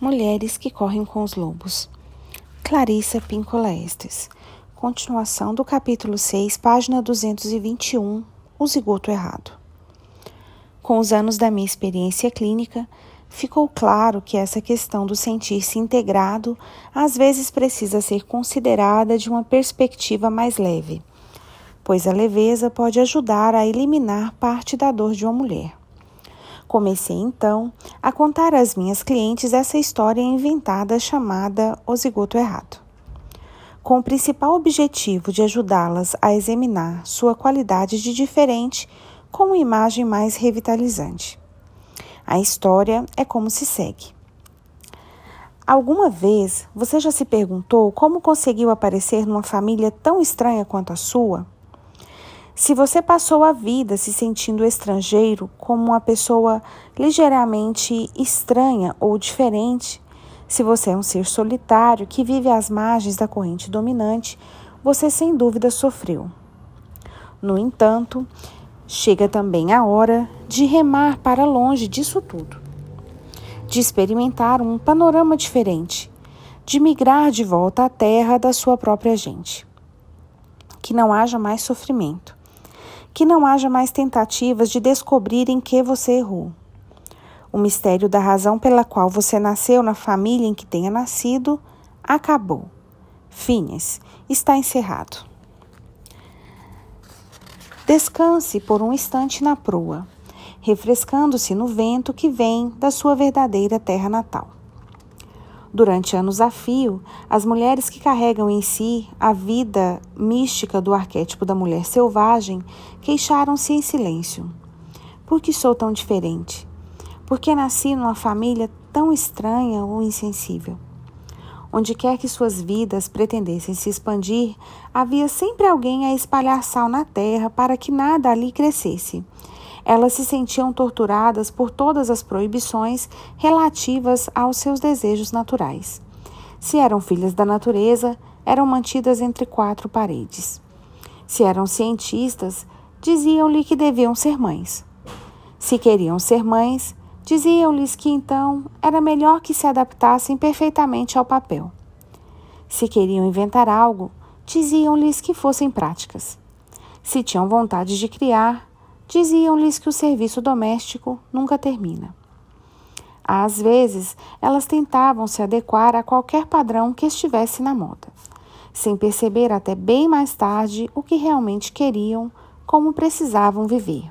Mulheres que correm com os lobos. Clarissa Pincola Estes. Continuação do capítulo 6, página 221. O zigoto errado. Com os anos da minha experiência clínica, ficou claro que essa questão do sentir-se integrado às vezes precisa ser considerada de uma perspectiva mais leve, pois a leveza pode ajudar a eliminar parte da dor de uma mulher. Comecei então a contar às minhas clientes essa história inventada chamada O Zigoto Errado, com o principal objetivo de ajudá-las a examinar sua qualidade de diferente com uma imagem mais revitalizante. A história é como se segue. Alguma vez você já se perguntou como conseguiu aparecer numa família tão estranha quanto a sua? Se você passou a vida se sentindo estrangeiro, como uma pessoa ligeiramente estranha ou diferente, se você é um ser solitário que vive às margens da corrente dominante, você sem dúvida sofreu. No entanto, chega também a hora de remar para longe disso tudo, de experimentar um panorama diferente, de migrar de volta à terra da sua própria gente. Que não haja mais sofrimento que não haja mais tentativas de descobrir em que você errou. O mistério da razão pela qual você nasceu na família em que tenha nascido acabou. Fines, está encerrado. Descanse por um instante na proa, refrescando-se no vento que vem da sua verdadeira terra natal. Durante anos a fio, as mulheres que carregam em si a vida mística do arquétipo da mulher selvagem queixaram-se em silêncio. Por que sou tão diferente? Por que nasci numa família tão estranha ou insensível? Onde quer que suas vidas pretendessem se expandir, havia sempre alguém a espalhar sal na terra para que nada ali crescesse elas se sentiam torturadas por todas as proibições relativas aos seus desejos naturais. Se eram filhas da natureza, eram mantidas entre quatro paredes. Se eram cientistas, diziam-lhe que deviam ser mães. Se queriam ser mães, diziam-lhes que então era melhor que se adaptassem perfeitamente ao papel. Se queriam inventar algo, diziam-lhes que fossem práticas. Se tinham vontade de criar, diziam-lhes que o serviço doméstico nunca termina. Às vezes, elas tentavam se adequar a qualquer padrão que estivesse na moda, sem perceber até bem mais tarde o que realmente queriam, como precisavam viver.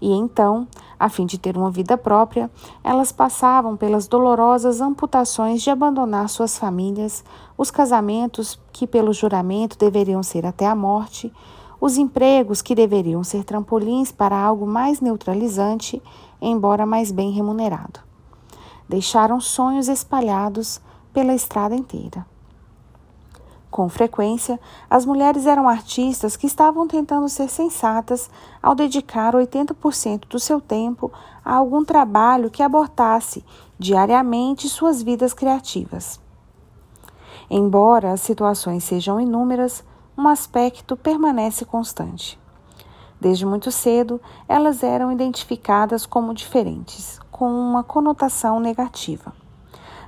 E então, a fim de ter uma vida própria, elas passavam pelas dolorosas amputações de abandonar suas famílias, os casamentos que, pelo juramento, deveriam ser até a morte, os empregos que deveriam ser trampolins para algo mais neutralizante, embora mais bem remunerado. Deixaram sonhos espalhados pela estrada inteira. Com frequência, as mulheres eram artistas que estavam tentando ser sensatas ao dedicar 80% do seu tempo a algum trabalho que abortasse diariamente suas vidas criativas. Embora as situações sejam inúmeras, um aspecto permanece constante. Desde muito cedo, elas eram identificadas como diferentes, com uma conotação negativa.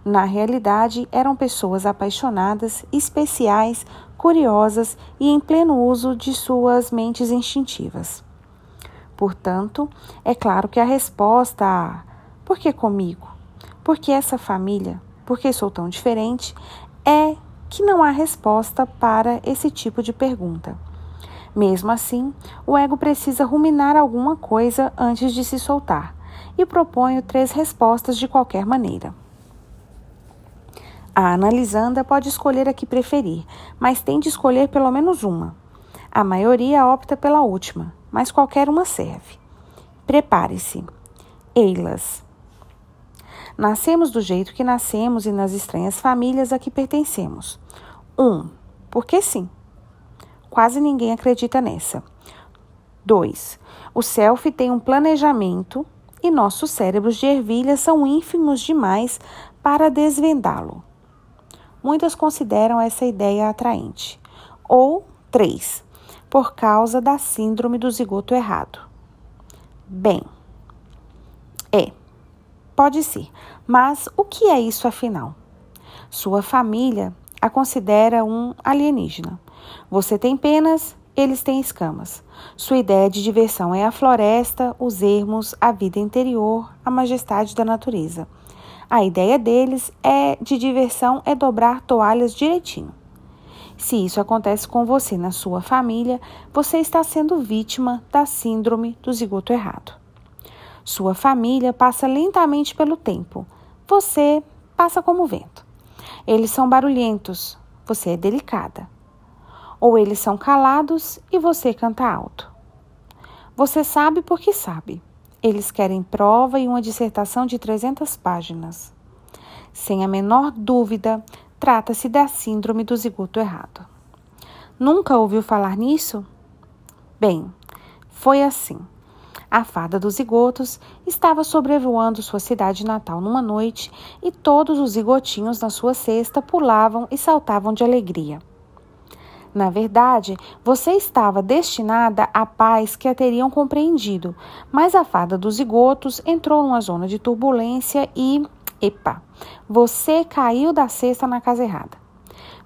Na realidade, eram pessoas apaixonadas, especiais, curiosas e em pleno uso de suas mentes instintivas. Portanto, é claro que a resposta a por que comigo? Por que essa família? Por que sou tão diferente? é que não há resposta para esse tipo de pergunta. Mesmo assim, o ego precisa ruminar alguma coisa antes de se soltar, e proponho três respostas de qualquer maneira. A analisanda pode escolher a que preferir, mas tem de escolher pelo menos uma. A maioria opta pela última, mas qualquer uma serve. Prepare-se. Eilas. Nascemos do jeito que nascemos e nas estranhas famílias a que pertencemos. 1. Um, porque sim. Quase ninguém acredita nessa. 2. O self tem um planejamento e nossos cérebros de ervilha são ínfimos demais para desvendá-lo. Muitas consideram essa ideia atraente. Ou 3. Por causa da síndrome do zigoto errado. Bem, é. Pode ser, mas o que é isso afinal? Sua família a considera um alienígena. Você tem penas, eles têm escamas. Sua ideia de diversão é a floresta, os ermos, a vida interior, a majestade da natureza. A ideia deles é de diversão é dobrar toalhas direitinho. Se isso acontece com você na sua família, você está sendo vítima da síndrome do zigoto errado. Sua família passa lentamente pelo tempo. Você passa como vento. Eles são barulhentos, você é delicada. Ou eles são calados e você canta alto. Você sabe porque sabe. Eles querem prova e uma dissertação de 300 páginas. Sem a menor dúvida, trata-se da síndrome do zigoto errado. Nunca ouviu falar nisso? Bem, foi assim. A fada dos zigotos estava sobrevoando sua cidade natal numa noite e todos os zigotinhos na sua cesta pulavam e saltavam de alegria. Na verdade, você estava destinada a pais que a teriam compreendido, mas a fada dos zigotos entrou numa zona de turbulência e. Epa! Você caiu da cesta na casa errada.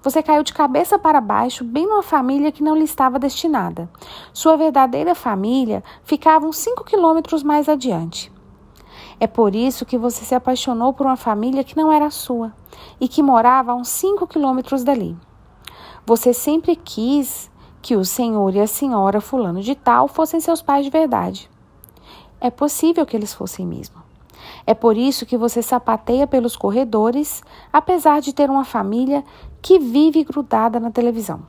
Você caiu de cabeça para baixo, bem numa família que não lhe estava destinada. Sua verdadeira família ficava uns 5 quilômetros mais adiante. É por isso que você se apaixonou por uma família que não era sua e que morava a uns 5 quilômetros dali. Você sempre quis que o senhor e a senhora fulano de tal fossem seus pais de verdade. É possível que eles fossem mesmo. É por isso que você sapateia pelos corredores, apesar de ter uma família que vive grudada na televisão.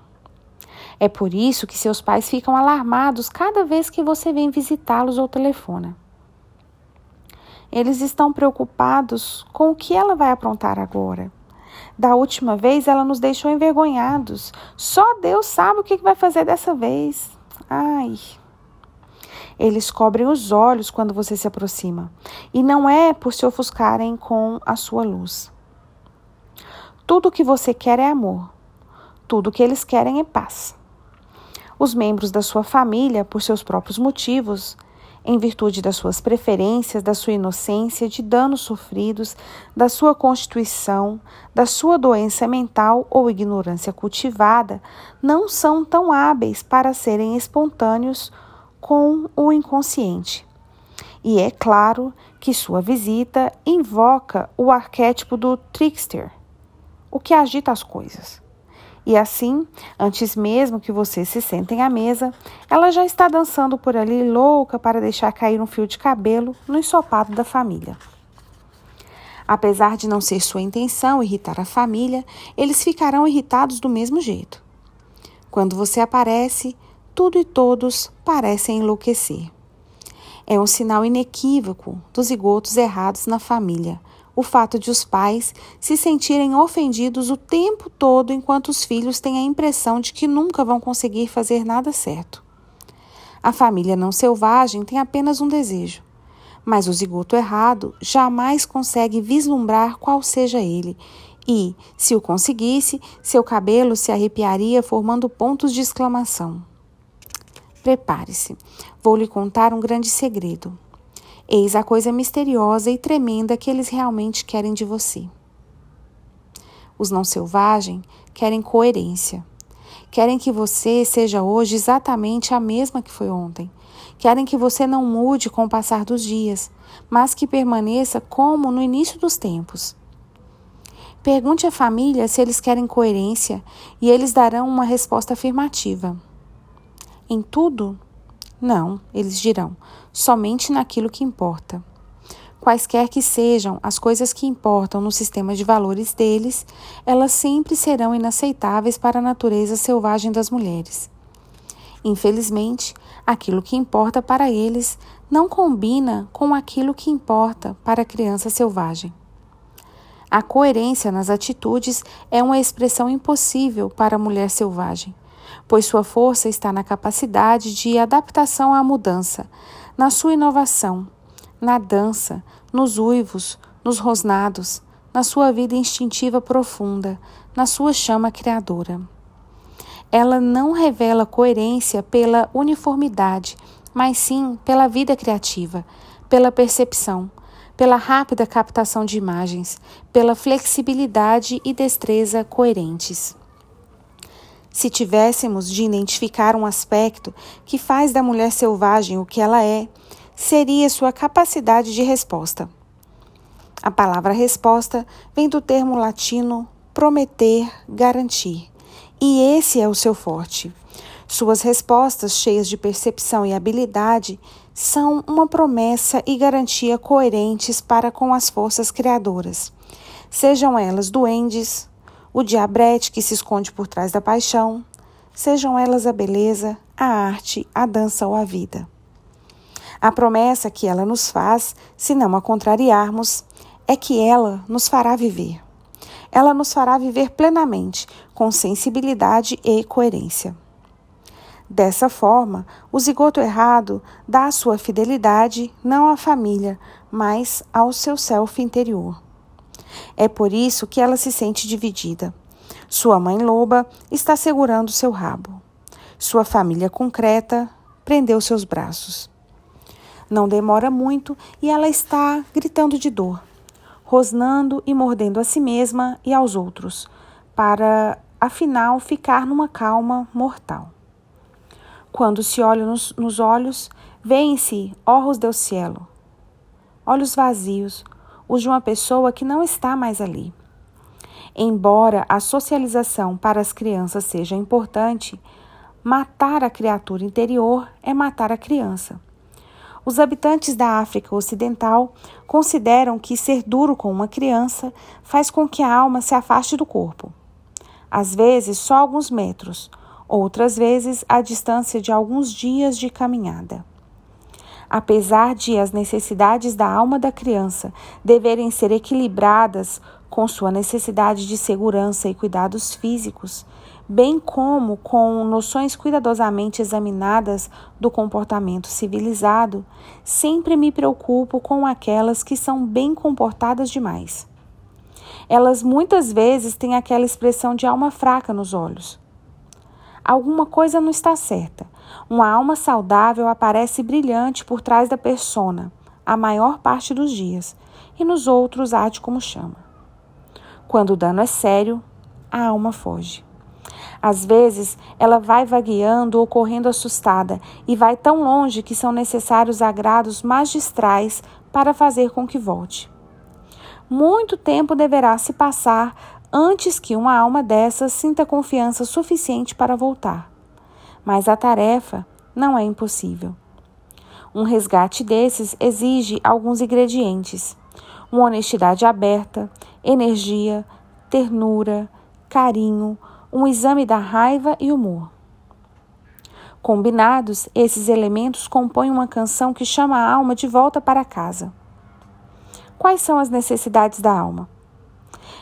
É por isso que seus pais ficam alarmados cada vez que você vem visitá-los ou telefona. Eles estão preocupados com o que ela vai aprontar agora. Da última vez ela nos deixou envergonhados. Só Deus sabe o que vai fazer dessa vez. Ai. Eles cobrem os olhos quando você se aproxima. E não é por se ofuscarem com a sua luz. Tudo o que você quer é amor. Tudo o que eles querem é paz. Os membros da sua família, por seus próprios motivos, em virtude das suas preferências, da sua inocência, de danos sofridos, da sua constituição, da sua doença mental ou ignorância cultivada, não são tão hábeis para serem espontâneos com o inconsciente. E é claro que sua visita invoca o arquétipo do trickster, o que agita as coisas. E assim, antes mesmo que vocês se sentem à mesa, ela já está dançando por ali, louca para deixar cair um fio de cabelo no ensopado da família. Apesar de não ser sua intenção irritar a família, eles ficarão irritados do mesmo jeito. Quando você aparece, tudo e todos parecem enlouquecer. É um sinal inequívoco dos zigotos errados na família, o fato de os pais se sentirem ofendidos o tempo todo enquanto os filhos têm a impressão de que nunca vão conseguir fazer nada certo. A família não selvagem tem apenas um desejo, mas o zigoto errado jamais consegue vislumbrar qual seja ele, e, se o conseguisse, seu cabelo se arrepiaria formando pontos de exclamação. Prepare-se, vou lhe contar um grande segredo. Eis a coisa misteriosa e tremenda que eles realmente querem de você. Os não selvagens querem coerência. Querem que você seja hoje exatamente a mesma que foi ontem. Querem que você não mude com o passar dos dias, mas que permaneça como no início dos tempos. Pergunte à família se eles querem coerência e eles darão uma resposta afirmativa. Em tudo? Não, eles dirão, somente naquilo que importa. Quaisquer que sejam as coisas que importam no sistema de valores deles, elas sempre serão inaceitáveis para a natureza selvagem das mulheres. Infelizmente, aquilo que importa para eles não combina com aquilo que importa para a criança selvagem. A coerência nas atitudes é uma expressão impossível para a mulher selvagem pois sua força está na capacidade de adaptação à mudança, na sua inovação, na dança, nos uivos, nos rosnados, na sua vida instintiva profunda, na sua chama criadora. Ela não revela coerência pela uniformidade, mas sim pela vida criativa, pela percepção, pela rápida captação de imagens, pela flexibilidade e destreza coerentes. Se tivéssemos de identificar um aspecto que faz da mulher selvagem o que ela é, seria sua capacidade de resposta. A palavra resposta vem do termo latino prometer, garantir, e esse é o seu forte. Suas respostas, cheias de percepção e habilidade, são uma promessa e garantia coerentes para com as forças criadoras, sejam elas duendes, o diabrete que se esconde por trás da paixão, sejam elas a beleza, a arte, a dança ou a vida. A promessa que ela nos faz, se não a contrariarmos, é que ela nos fará viver. Ela nos fará viver plenamente, com sensibilidade e coerência. Dessa forma, o zigoto errado dá a sua fidelidade não à família, mas ao seu self interior. É por isso que ela se sente dividida. Sua mãe loba está segurando seu rabo. Sua família concreta prendeu seus braços. Não demora muito e ela está gritando de dor, rosnando e mordendo a si mesma e aos outros, para afinal ficar numa calma mortal. Quando se olha nos, nos olhos, vêem-se ojos del cielo, olhos vazios, os de uma pessoa que não está mais ali. Embora a socialização para as crianças seja importante, matar a criatura interior é matar a criança. Os habitantes da África Ocidental consideram que ser duro com uma criança faz com que a alma se afaste do corpo. Às vezes, só alguns metros, outras vezes a distância de alguns dias de caminhada. Apesar de as necessidades da alma da criança deverem ser equilibradas com sua necessidade de segurança e cuidados físicos, bem como com noções cuidadosamente examinadas do comportamento civilizado, sempre me preocupo com aquelas que são bem comportadas demais. Elas muitas vezes têm aquela expressão de alma fraca nos olhos alguma coisa não está certa. Uma alma saudável aparece brilhante por trás da persona, a maior parte dos dias, e nos outros arde como chama. Quando o dano é sério, a alma foge. Às vezes, ela vai vagueando ou correndo assustada e vai tão longe que são necessários agrados magistrais para fazer com que volte. Muito tempo deverá se passar antes que uma alma dessas sinta confiança suficiente para voltar. Mas a tarefa não é impossível. Um resgate desses exige alguns ingredientes: uma honestidade aberta, energia, ternura, carinho, um exame da raiva e humor. Combinados, esses elementos compõem uma canção que chama a alma de volta para casa. Quais são as necessidades da alma?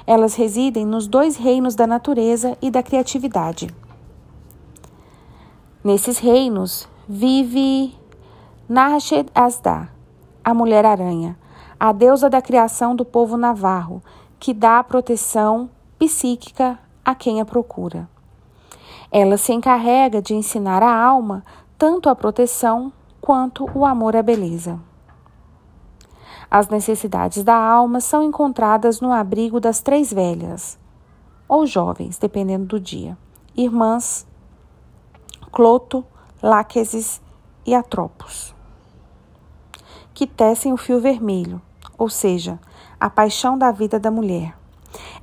Elas residem nos dois reinos da natureza e da criatividade. Nesses reinos vive Narched Asda, a mulher-aranha, a deusa da criação do povo navarro, que dá proteção psíquica a quem a procura. Ela se encarrega de ensinar a alma tanto a proteção quanto o amor à beleza. As necessidades da alma são encontradas no abrigo das três velhas, ou jovens, dependendo do dia, irmãs Cloto, Láquesis e Atropos, que tecem o fio vermelho, ou seja, a paixão da vida da mulher.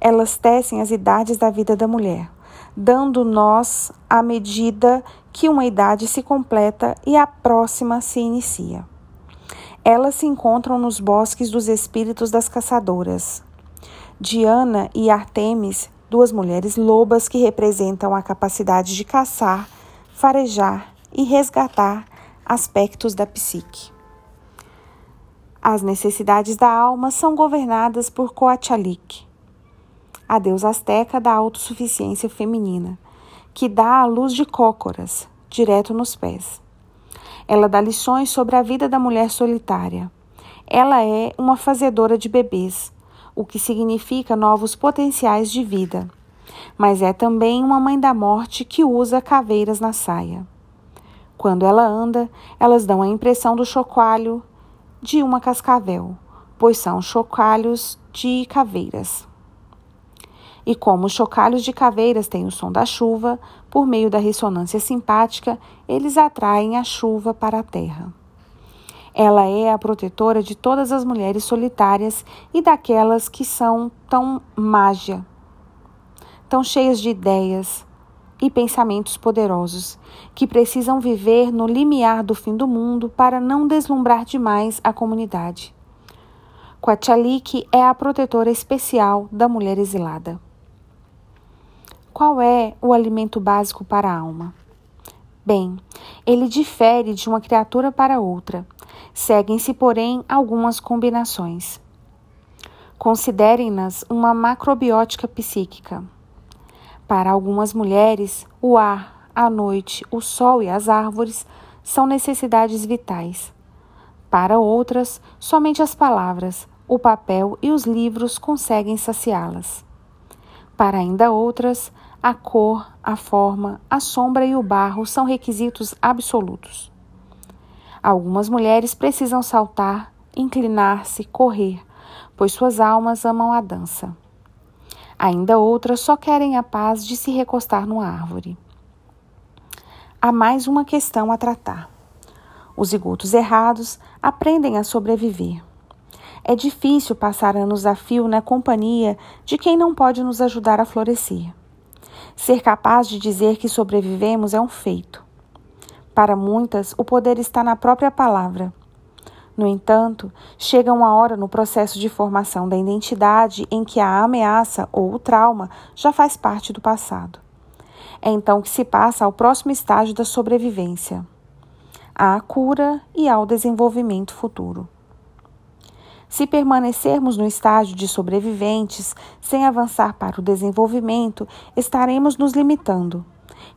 Elas tecem as idades da vida da mulher, dando nós a medida que uma idade se completa e a próxima se inicia. Elas se encontram nos bosques dos espíritos das caçadoras. Diana e Artemis, duas mulheres lobas que representam a capacidade de caçar, farejar e resgatar aspectos da psique. As necessidades da alma são governadas por Coatchalic, a deusa asteca da autossuficiência feminina, que dá a luz de cócoras, direto nos pés. Ela dá lições sobre a vida da mulher solitária. Ela é uma fazedora de bebês, o que significa novos potenciais de vida. Mas é também uma mãe da morte que usa caveiras na saia. Quando ela anda, elas dão a impressão do chocalho de uma cascavel, pois são chocalhos de caveiras. E como os chocalhos de caveiras têm o som da chuva, por meio da ressonância simpática, eles atraem a chuva para a terra. Ela é a protetora de todas as mulheres solitárias e daquelas que são tão mágia, tão cheias de ideias e pensamentos poderosos, que precisam viver no limiar do fim do mundo para não deslumbrar demais a comunidade. Quachalik é a protetora especial da mulher exilada. Qual é o alimento básico para a alma? Bem, ele difere de uma criatura para outra. Seguem-se, porém, algumas combinações. Considerem-nas uma macrobiótica psíquica. Para algumas mulheres, o ar, a noite, o sol e as árvores são necessidades vitais. Para outras, somente as palavras, o papel e os livros conseguem saciá-las. Para ainda outras, a cor, a forma, a sombra e o barro são requisitos absolutos. Algumas mulheres precisam saltar, inclinar-se, correr, pois suas almas amam a dança. Ainda outras só querem a paz de se recostar numa árvore. Há mais uma questão a tratar. Os zigotos errados aprendem a sobreviver. É difícil passar anos a fio na companhia de quem não pode nos ajudar a florescer. Ser capaz de dizer que sobrevivemos é um feito. Para muitas, o poder está na própria palavra. No entanto, chega uma hora no processo de formação da identidade em que a ameaça ou o trauma já faz parte do passado. É então que se passa ao próximo estágio da sobrevivência, à cura e ao desenvolvimento futuro. Se permanecermos no estágio de sobreviventes, sem avançar para o desenvolvimento, estaremos nos limitando,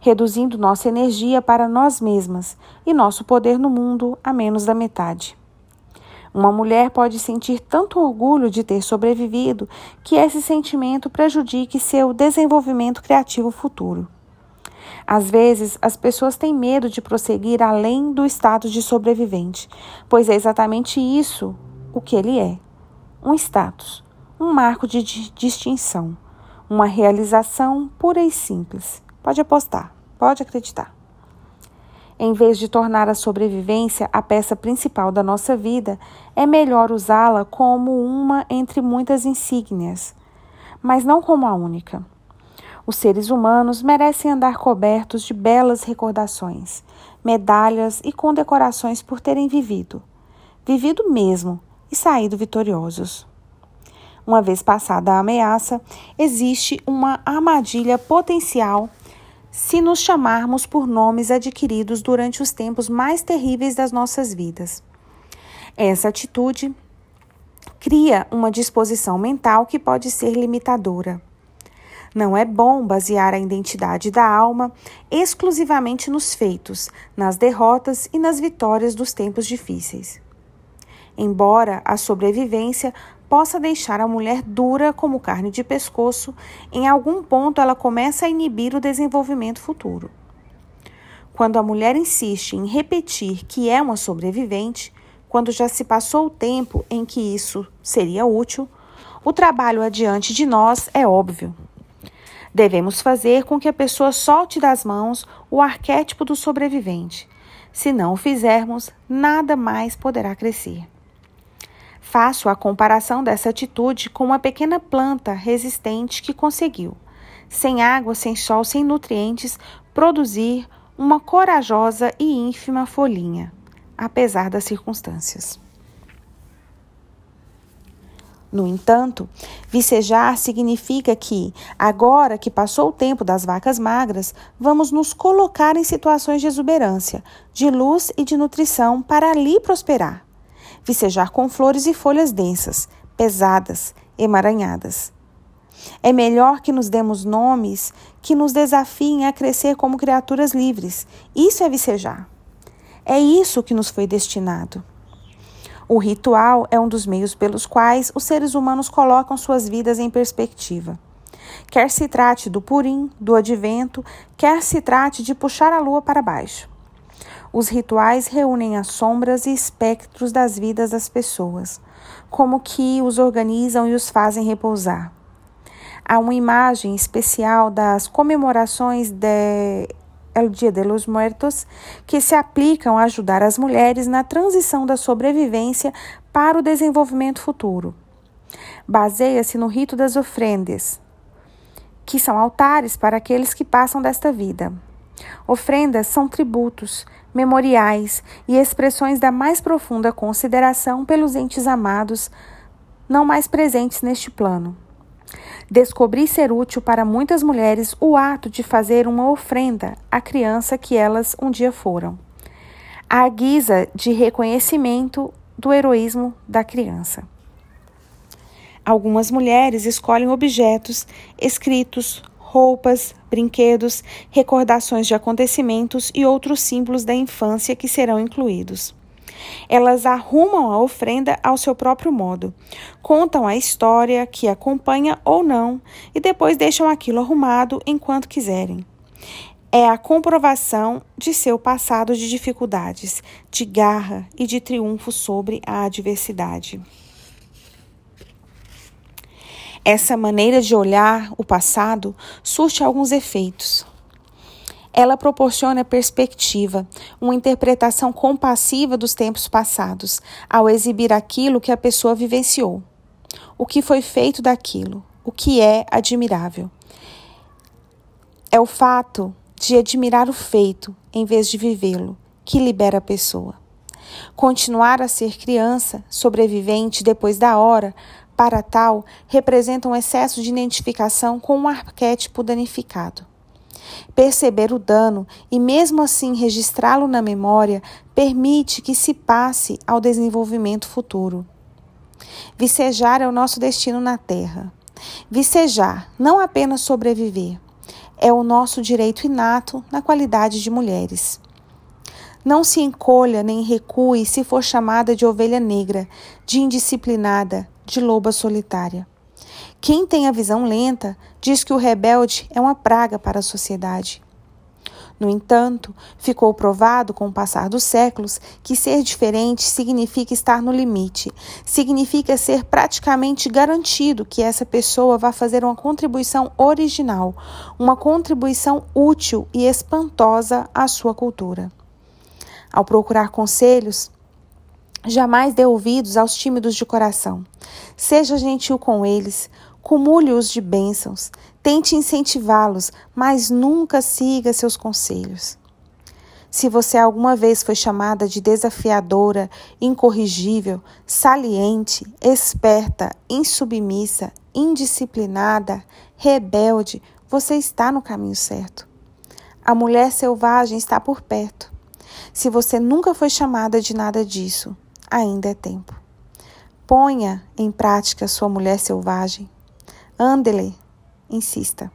reduzindo nossa energia para nós mesmas e nosso poder no mundo a menos da metade. Uma mulher pode sentir tanto orgulho de ter sobrevivido que esse sentimento prejudique seu desenvolvimento criativo futuro. Às vezes, as pessoas têm medo de prosseguir além do status de sobrevivente, pois é exatamente isso o que ele é: um status, um marco de distinção, uma realização pura e simples. Pode apostar, pode acreditar. Em vez de tornar a sobrevivência a peça principal da nossa vida, é melhor usá-la como uma entre muitas insígnias, mas não como a única. Os seres humanos merecem andar cobertos de belas recordações, medalhas e condecorações por terem vivido. Vivido mesmo, e saído vitoriosos. Uma vez passada a ameaça, existe uma armadilha potencial se nos chamarmos por nomes adquiridos durante os tempos mais terríveis das nossas vidas. Essa atitude cria uma disposição mental que pode ser limitadora. Não é bom basear a identidade da alma exclusivamente nos feitos, nas derrotas e nas vitórias dos tempos difíceis embora a sobrevivência possa deixar a mulher dura como carne de pescoço, em algum ponto ela começa a inibir o desenvolvimento futuro. Quando a mulher insiste em repetir que é uma sobrevivente, quando já se passou o tempo em que isso seria útil, o trabalho adiante de nós é óbvio. Devemos fazer com que a pessoa solte das mãos o arquétipo do sobrevivente. Se não o fizermos, nada mais poderá crescer. Faço a comparação dessa atitude com uma pequena planta resistente que conseguiu, sem água, sem sol, sem nutrientes, produzir uma corajosa e ínfima folhinha, apesar das circunstâncias. No entanto, vicejar significa que, agora que passou o tempo das vacas magras, vamos nos colocar em situações de exuberância, de luz e de nutrição para ali prosperar vicejar com flores e folhas densas, pesadas, emaranhadas. É melhor que nos demos nomes que nos desafiem a crescer como criaturas livres. Isso é vicejar. É isso que nos foi destinado. O ritual é um dos meios pelos quais os seres humanos colocam suas vidas em perspectiva. Quer se trate do purim, do advento, quer se trate de puxar a lua para baixo. Os rituais reúnem as sombras e espectros das vidas das pessoas, como que os organizam e os fazem repousar. Há uma imagem especial das comemorações de El Dia de los Muertos que se aplicam a ajudar as mulheres na transição da sobrevivência para o desenvolvimento futuro. Baseia-se no rito das ofrendas, que são altares para aqueles que passam desta vida. Ofrendas são tributos, memoriais e expressões da mais profunda consideração pelos entes amados, não mais presentes neste plano. Descobri ser útil para muitas mulheres o ato de fazer uma ofrenda à criança que elas um dia foram, à guisa de reconhecimento do heroísmo da criança. Algumas mulheres escolhem objetos, escritos, roupas, brinquedos, recordações de acontecimentos e outros símbolos da infância que serão incluídos. Elas arrumam a ofrenda ao seu próprio modo, contam a história que acompanha ou não e depois deixam aquilo arrumado enquanto quiserem. É a comprovação de seu passado de dificuldades, de garra e de triunfo sobre a adversidade. Essa maneira de olhar o passado surte alguns efeitos. Ela proporciona perspectiva, uma interpretação compassiva dos tempos passados, ao exibir aquilo que a pessoa vivenciou, o que foi feito daquilo, o que é admirável. É o fato de admirar o feito em vez de vivê-lo que libera a pessoa. Continuar a ser criança, sobrevivente depois da hora, para tal, representa um excesso de identificação com um arquétipo danificado. Perceber o dano e, mesmo assim, registrá-lo na memória permite que se passe ao desenvolvimento futuro. Vicejar é o nosso destino na Terra. Vicejar, não apenas sobreviver, é o nosso direito inato na qualidade de mulheres. Não se encolha nem recue se for chamada de ovelha negra, de indisciplinada, de loba solitária. Quem tem a visão lenta diz que o rebelde é uma praga para a sociedade. No entanto, ficou provado com o passar dos séculos que ser diferente significa estar no limite, significa ser praticamente garantido que essa pessoa vai fazer uma contribuição original, uma contribuição útil e espantosa à sua cultura. Ao procurar conselhos, Jamais dê ouvidos aos tímidos de coração. Seja gentil com eles, cumule-os de bênçãos, tente incentivá-los, mas nunca siga seus conselhos. Se você alguma vez foi chamada de desafiadora, incorrigível, saliente, esperta, insubmissa, indisciplinada, rebelde, você está no caminho certo. A mulher selvagem está por perto. Se você nunca foi chamada de nada disso, ainda é tempo. Ponha em prática sua mulher selvagem. Andele, insista.